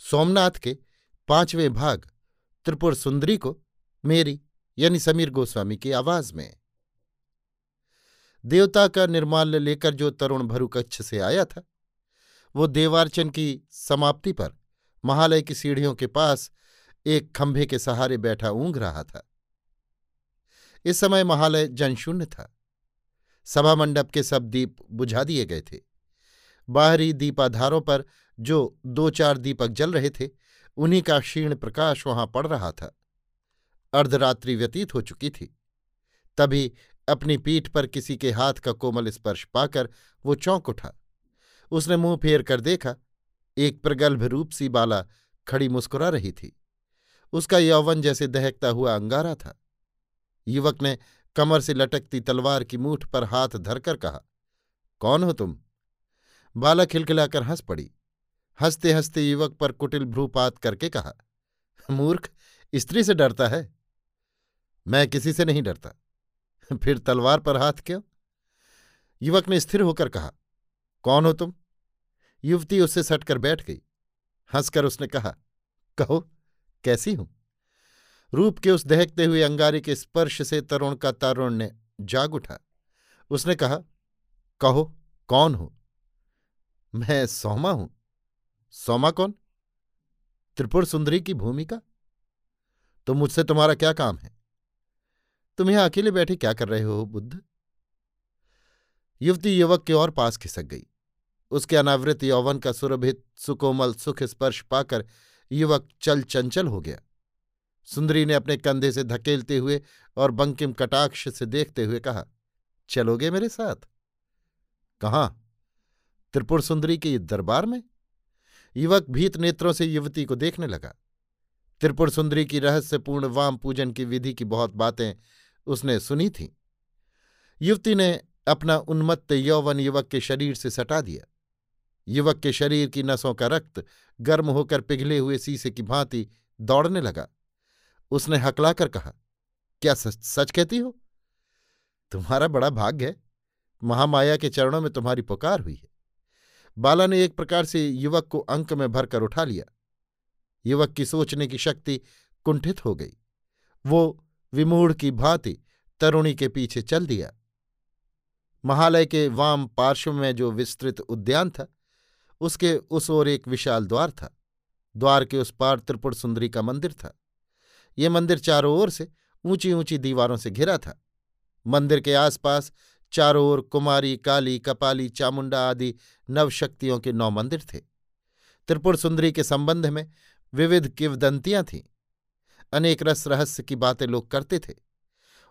सोमनाथ के पाँचवें भाग त्रिपुर सुंदरी को मेरी, यानी समीर गोस्वामी की आवाज़ में। देवता का निर्माल्य लेकर जो तरुण भरु कच्छ से आया था, वो देवार्चन की समाप्ति पर महालय की सीढ़ियों के पास एक खंभे के सहारे बैठा ऊंघ रहा था। इस समय महालय जनशून्य था। सभा मंडप के सब दीप बुझा दिए गए थे। बाहरी दीपाधारों पर जो दो चार दीपक जल रहे थे, उन्हीं का क्षीण प्रकाश वहाँ पड़ रहा था। अर्धरात्रि व्यतीत हो चुकी थी। तभी अपनी पीठ पर किसी के हाथ का कोमल स्पर्श पाकर वो चौंक उठा। उसने मुँह फेर कर देखा, एक प्रगल्भ रूप सी बाला खड़ी मुस्कुरा रही थी। उसका यौवन जैसे दहकता हुआ अंगारा था। युवक ने कमर से लटकती तलवार की मूठ पर हाथ धरकर कहा, कौन हो तुम? बाला खिलखिलाकर हंस पड़ी। हँसते हँसते युवक पर कुटिल भ्रूपात करके कहा, मूर्ख, स्त्री से डरता है? मैं किसी से नहीं डरता। फिर तलवार पर हाथ क्यों? युवक ने स्थिर होकर कहा, कौन हो तुम? युवती उससे सटकर बैठ गई। हंसकर उसने कहा, कहो, कैसी हूँ? रूप के उस दहकते हुए अंगारे के स्पर्श से तरुण का तारुण्य जाग उठा। उसने कहा, कहो, कौन हो? मैं सौमा हूँ। सोमा कौन? त्रिपुर सुंदरी की भूमिका? तो मुझसे तुम्हारा क्या काम है? तुम यहाँ अकेले बैठे क्या कर रहे हो, बुद्ध? युवती युवक के और पास खिसक गई। उसके अनावृत यौवन का सुरभित सुकोमल सुख स्पर्श पाकर युवक चल चंचल हो गया। सुंदरी ने अपने कंधे से धकेलते हुए और बंकिम कटाक्ष से देखते हुए कहा, चलोगे मेरे साथ? कहाँ? त्रिपुर सुंदरी के दरबार में? युवक भीत नेत्रों से युवती को देखने लगा। त्रिपुर सुंदरी की रहस्यपूर्ण वाम पूजन की विधि की बहुत बातें उसने सुनी थीं। युवती ने अपना उन्मत्त यौवन युवक के शरीर से सटा दिया। युवक के शरीर की नसों का रक्त गर्म होकर पिघले हुए शीशे की भांति दौड़ने लगा। उसने हकलाकर कहा, क्या सच सच कहती हो? तुम्हारा बड़ा भाग्य है। महामाया के चरणों में तुम्हारी पुकार हुई है। बाला ने एक प्रकार से युवक को अंक में भरकर उठा लिया। युवक की सोचने की शक्ति कुंठित हो गई। वो विमूढ़ की भांति तरुणी के पीछे चल दिया। महालय के वाम पार्श्व में जो विस्तृत उद्यान था, उसके उस ओर एक विशाल द्वार था। द्वार के उस पार त्रिपुर सुंदरी का मंदिर था। ये मंदिर चारों ओर से ऊँची ऊँची दीवारों से घिरा था। मंदिर के आसपास चारों ओर कुमारी, काली, कपाली, चामुंडा आदि नवशक्तियों के नौ मंदिर थे। त्रिपुर सुंदरी के संबंध में विविध किवदंतियाँ थीं। अनेक रस रहस्य की बातें लोग करते थे।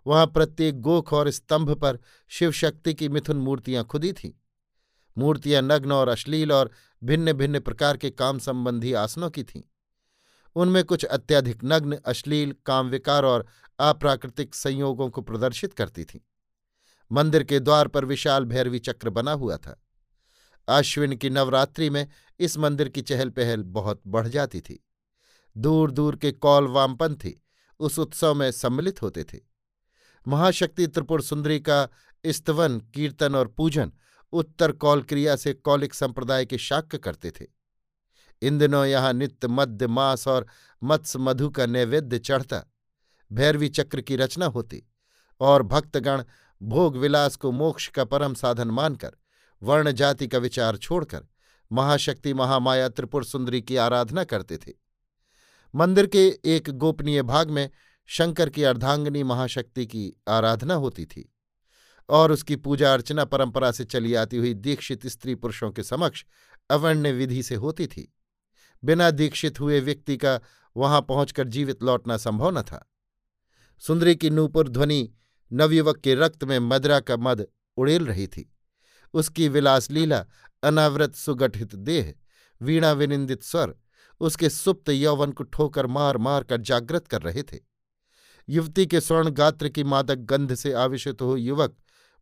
वहाँ प्रत्येक गोख और स्तंभ पर शिवशक्ति की मिथुन मूर्तियाँ खुदी थीं। मूर्तियाँ नग्न और अश्लील और भिन्न भिन्न प्रकार के काम संबंधी आसनों की थीं। उनमें कुछ अत्यधिक नग्न, अश्लील, कामविकार और अप्राकृतिक संयोगों को प्रदर्शित करती थीं। मंदिर के द्वार पर विशाल भैरवी चक्र बना हुआ था। अश्विन की नवरात्रि में इस मंदिर की चहल पहल बहुत बढ़ जाती थी। दूर दूर के कौल वामपंथी उस उत्सव में सम्मिलित होते थे। महाशक्ति त्रिपुर सुंदरी का स्तवन, कीर्तन और पूजन उत्तर कौल क्रिया से कौलिक संप्रदाय के शाक्य करते थे। इन दिनों यहाँ नित्य मध्य मास और मत्स्य मधु का नैवेद्य चढ़ता, भैरवी चक्र की रचना होती और भक्तगण भोग विलास को मोक्ष का परम साधन मानकर वर्ण जाति का विचार छोड़कर, महाशक्ति महामाया त्रिपुर सुंदरी की आराधना करते थे। मंदिर के एक गोपनीय भाग में शंकर की अर्धांगनी महाशक्ति की आराधना होती थी और उसकी पूजा अर्चना परंपरा से चली आती हुई दीक्षित स्त्री पुरुषों के समक्ष अवर्ण्य विधि से होती थी। बिना दीक्षित हुए व्यक्ति का वहाँ पहुंचकर जीवित लौटना संभव न था। सुंदरी की नूपुर ध्वनि नवयुवक के रक्त में मदरा का मद उड़ेल रही थी। उसकी विलास लीला, अनावृत सुगठित देह, वीणा विनिंदित स्वर, उसके सुप्त यौवन को ठोकर मार मार कर जागृत कर रहे थे। युवती के स्वर्ण गात्र की मादक गंध से आविषित हो युवक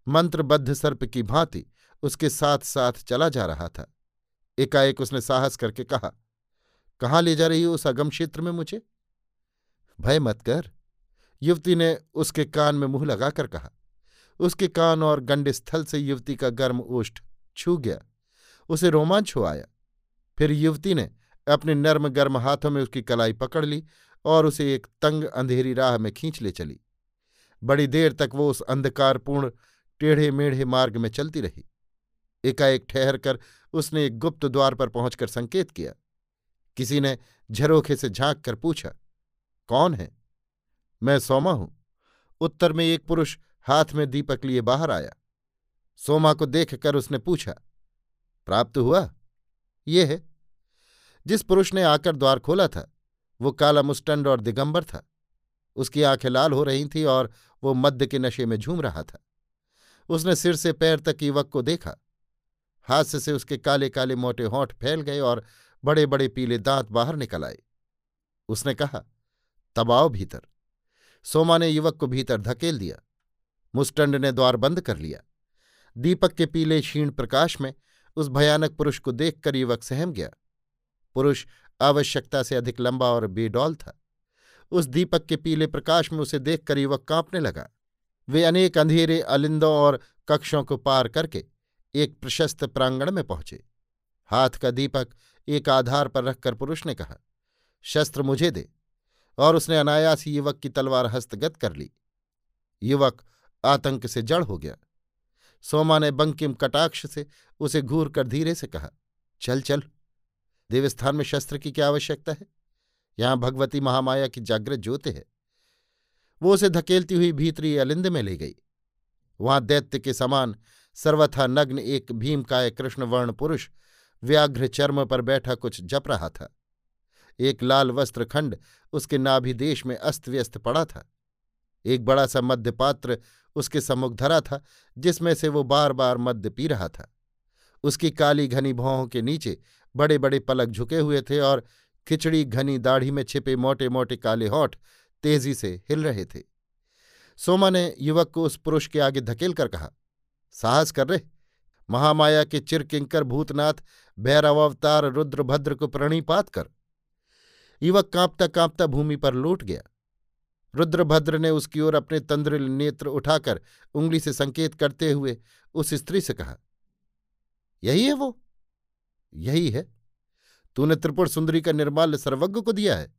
मंत्रबद्ध सर्प की भांति उसके साथ साथ चला जा रहा था। एकाएक उसने साहस करके कहा, कहाँ ले जा रही हो उस अगम क्षेत्र में मुझे? भय मत कर। युवती ने उसके कान में मुँह लगाकर कहा। उसके कान और गंड स्थल से युवती का गर्म ओष्ठ छू गया। उसे रोमांच हो आया। फिर युवती ने अपने नर्म गर्म हाथों में उसकी कलाई पकड़ ली और उसे एक तंग अंधेरी राह में खींच ले चली। बड़ी देर तक वो उस अंधकारपूर्ण टेढ़े मेढ़े मार्ग में चलती रही। एकाएक ठहर कर उसने एक गुप्त द्वार पर पहुंचकर संकेत किया। किसी ने झरोखे से झाँक कर पूछा, कौन है? मैं सोमा हूँ। उत्तर में एक पुरुष हाथ में दीपक लिए बाहर आया। सोमा को देखकर उसने पूछा, प्राप्त हुआ? ये है। जिस पुरुष ने आकर द्वार खोला था, वो काला मुस्टंड और दिगंबर था। उसकी आँखें लाल हो रही थीं और वो मद्य के नशे में झूम रहा था। उसने सिर से पैर तक युवक को देखा। हास्य से उसके काले काले मोटे होंठ फैल गए और बड़े बड़े पीले दांत बाहर निकल आए। उसने कहा तबाव भीतर। सोमा ने युवक को भीतर धकेल दिया। मुस्टंड ने द्वार बंद कर लिया। दीपक के पीले क्षीण प्रकाश में उस भयानक पुरुष को देखकर युवक सहम गया। पुरुष आवश्यकता से अधिक लंबा और बेडौल था। उस दीपक के पीले प्रकाश में उसे देखकर युवक कांपने लगा। वे अनेक अंधेरे, अलिंदों और कक्षों को पार करके एक प्रशस्त प्रांगण में पहुँचे। हाथ का दीपक एक आधार पर रखकर पुरुष ने कहा, शस्त्र मुझे दे। और उसने अनायास ही युवक की तलवार हस्तगत कर ली। युवक आतंक से जड़ हो गया। सोमा ने बंकिम कटाक्ष से उसे घूर कर धीरे से कहा, चल चल। देवस्थान में शस्त्र की क्या आवश्यकता है? यहाँ भगवती महामाया की जागृत ज्योति है वो उसे धकेलती हुई भीतरी अलिंद में ले गई। वहाँ दैत्य के समान सर्वथा नग्न एक भीमकाय कृष्णवर्ण पुरुष व्याघ्र चर्म पर बैठा कुछ जप रहा था। एक लाल वस्त्र खंड उसके नाभिदेश में अस्त व्यस्त पड़ा था। एक बड़ा सा मध्यपात्र उसके सम्मुख धरा था, जिसमें से वो बार बार मद्य पी रहा था। उसकी काली घनी भौहों के नीचे बड़े बड़े पलक झुके हुए थे और खिचड़ी घनी दाढ़ी में छिपे मोटे मोटे काले होठ तेज़ी से हिल रहे थे। सोमा ने युवक को उस पुरुष के आगे धकेल कर कहा, साहस कर रहे महामाया के चिरकिंकर भूतनाथ, भैरवावतार रुद्रभद्र को प्रणिपात कर। युवक कांपता कांपता भूमि पर लौट गया। रुद्रभद्र ने उसकी ओर अपने तंद्रिल नेत्र उठाकर उंगली से संकेत करते हुए उस स्त्री से कहा, यही है वो? यही है? तूने त्रिपुर सुंदरी का निर्माल्य सर्वज्ञ को दिया है।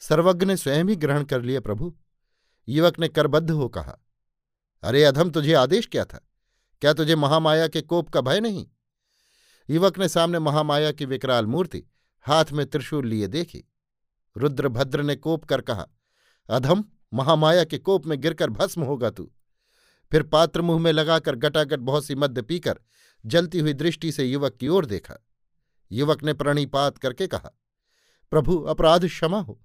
सर्वज्ञ ने स्वयं ही ग्रहण कर लिया प्रभु। युवक ने करबद्ध हो कहा, अरे अधम, तुझे आदेश क्या था? क्या तुझे महामाया के कोप का भय नहीं? युवक ने सामने महामाया की विकराल मूर्ति हाथ में त्रिशूल लिए देखी। रुद्रभद्र ने कोप कर कहा, अधम, महामाया के कोप में गिरकर भस्म होगा तू। फिर पात्र मुँह में लगाकर गटागट बहुत सी मद्य पीकर जलती हुई दृष्टि से युवक की ओर देखा। युवक ने प्रणिपात करके कहा, प्रभु, अपराध क्षमा हो।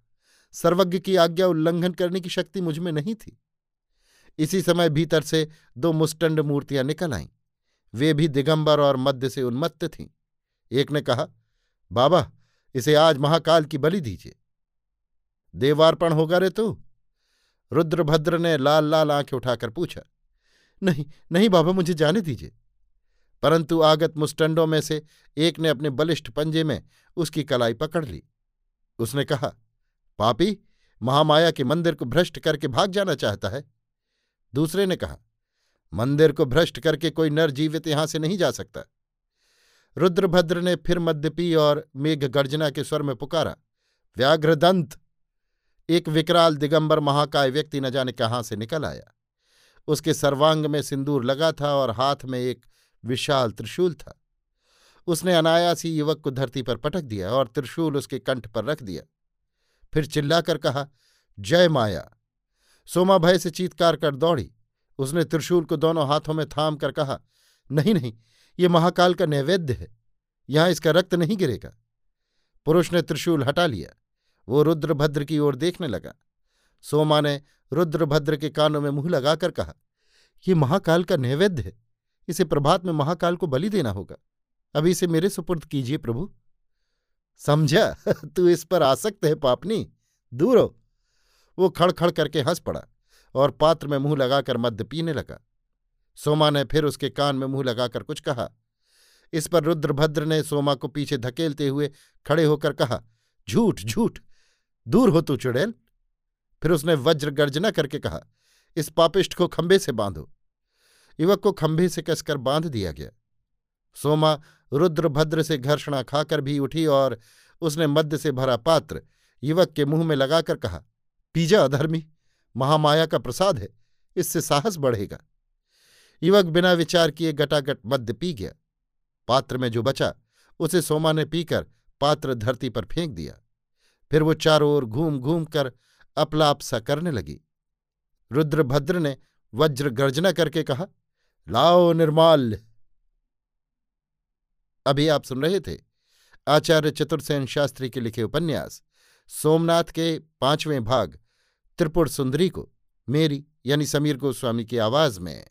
सर्वज्ञ की आज्ञा उल्लंघन करने की शक्ति मुझमें नहीं थी। इसी समय भीतर से दो मुस्टंड मूर्तियाँ निकल आईं। वे भी दिगंबर और मध्य से उन्मत्त थीं। एक ने कहा, बाबा इसे आज महाकाल की बलि दीजिए। देवार्पण होगा रे तू। रुद्रभद्र ने लाल लाल आँखें उठाकर पूछा, नहीं नहीं बाबा, मुझे जाने दीजिए। परंतु आगत मुस्टंडों में से एक ने अपने बलिष्ठ पंजे में उसकी कलाई पकड़ ली। उसने कहा, पापी, महामाया के मंदिर को भ्रष्ट करके भाग जाना चाहता है। दूसरे ने कहा, मंदिर को भ्रष्ट करके कोई नर जीवित यहाँ से नहीं जा सकता। रुद्रभद्र ने फिर मद्यपी और मेघ गर्जना के स्वर में पुकारा, व्याघ्रदंत! एक विकराल दिगंबर महाकाय व्यक्ति न जाने कहाँ से निकल आया। उसके सर्वांग में सिंदूर लगा था और हाथ में एक विशाल त्रिशूल था। उसने अनायास ही युवक को धरती पर पटक दिया और त्रिशूल उसके कंठ पर रख दिया। फिर चिल्लाकर कहा, जय माया! सोमा भय से चीतकार कर दौड़ी। उसने त्रिशूल को दोनों हाथों में थाम कर कहा, नहीं नहीं ये महाकाल का नैवेद्य है। यहाँ इसका रक्त नहीं गिरेगा। पुरुष ने त्रिशूल हटा लिया। वो रुद्रभद्र की ओर देखने लगा। सोमा ने रुद्रभद्र के कानों में मुँह लगाकर कहा, ये महाकाल का नैवेद्य है। इसे प्रभात में महाकाल को बलि देना होगा। अभी इसे मेरे सुपुर्द कीजिए प्रभु। समझा? तू इस पर आसक्त है पापनी। दूर हो। वो खड़खड़ करके हंस पड़ा और पात्र में मुँह लगाकर मद्य पीने लगा। सोमा ने फिर उसके कान में मुँह लगाकर कुछ कहा। इस पर रुद्रभद्र ने सोमा को पीछे धकेलते हुए खड़े होकर कहा, झूठ झूठ, दूर हो तू चुड़ैल। फिर उसने वज्र गर्जना करके कहा, इस पापिष्ट को खंभे से बांधो। युवक को खंभे से कसकर बाँध दिया गया। सोमा रुद्रभद्र से घर्षणा खाकर भी उठी और उसने मद्य से भरा पात्र युवक के मुँह में लगाकर कहा, पीजा अधर्मी, महामाया का प्रसाद है, इससे साहस बढ़ेगा। युवक बिना विचार किए गटागट मद्य पी गया। पात्र में जो बचा, उसे सोमा ने पीकर पात्र धरती पर फेंक दिया। फिर वो चारों ओर घूम घूम कर अपलाप सा करने लगी। रुद्रभद्र ने वज्र गर्जना करके कहा, लाओ निर्माल्य। अभी आप सुन रहे थे आचार्य चतुर्सेन शास्त्री के लिखे उपन्यास, सोमनाथ के पाँचवें भाग, त्रिपुर सुंदरी को, मेरी यानी समीर गोस्वामी की आवाज़ में।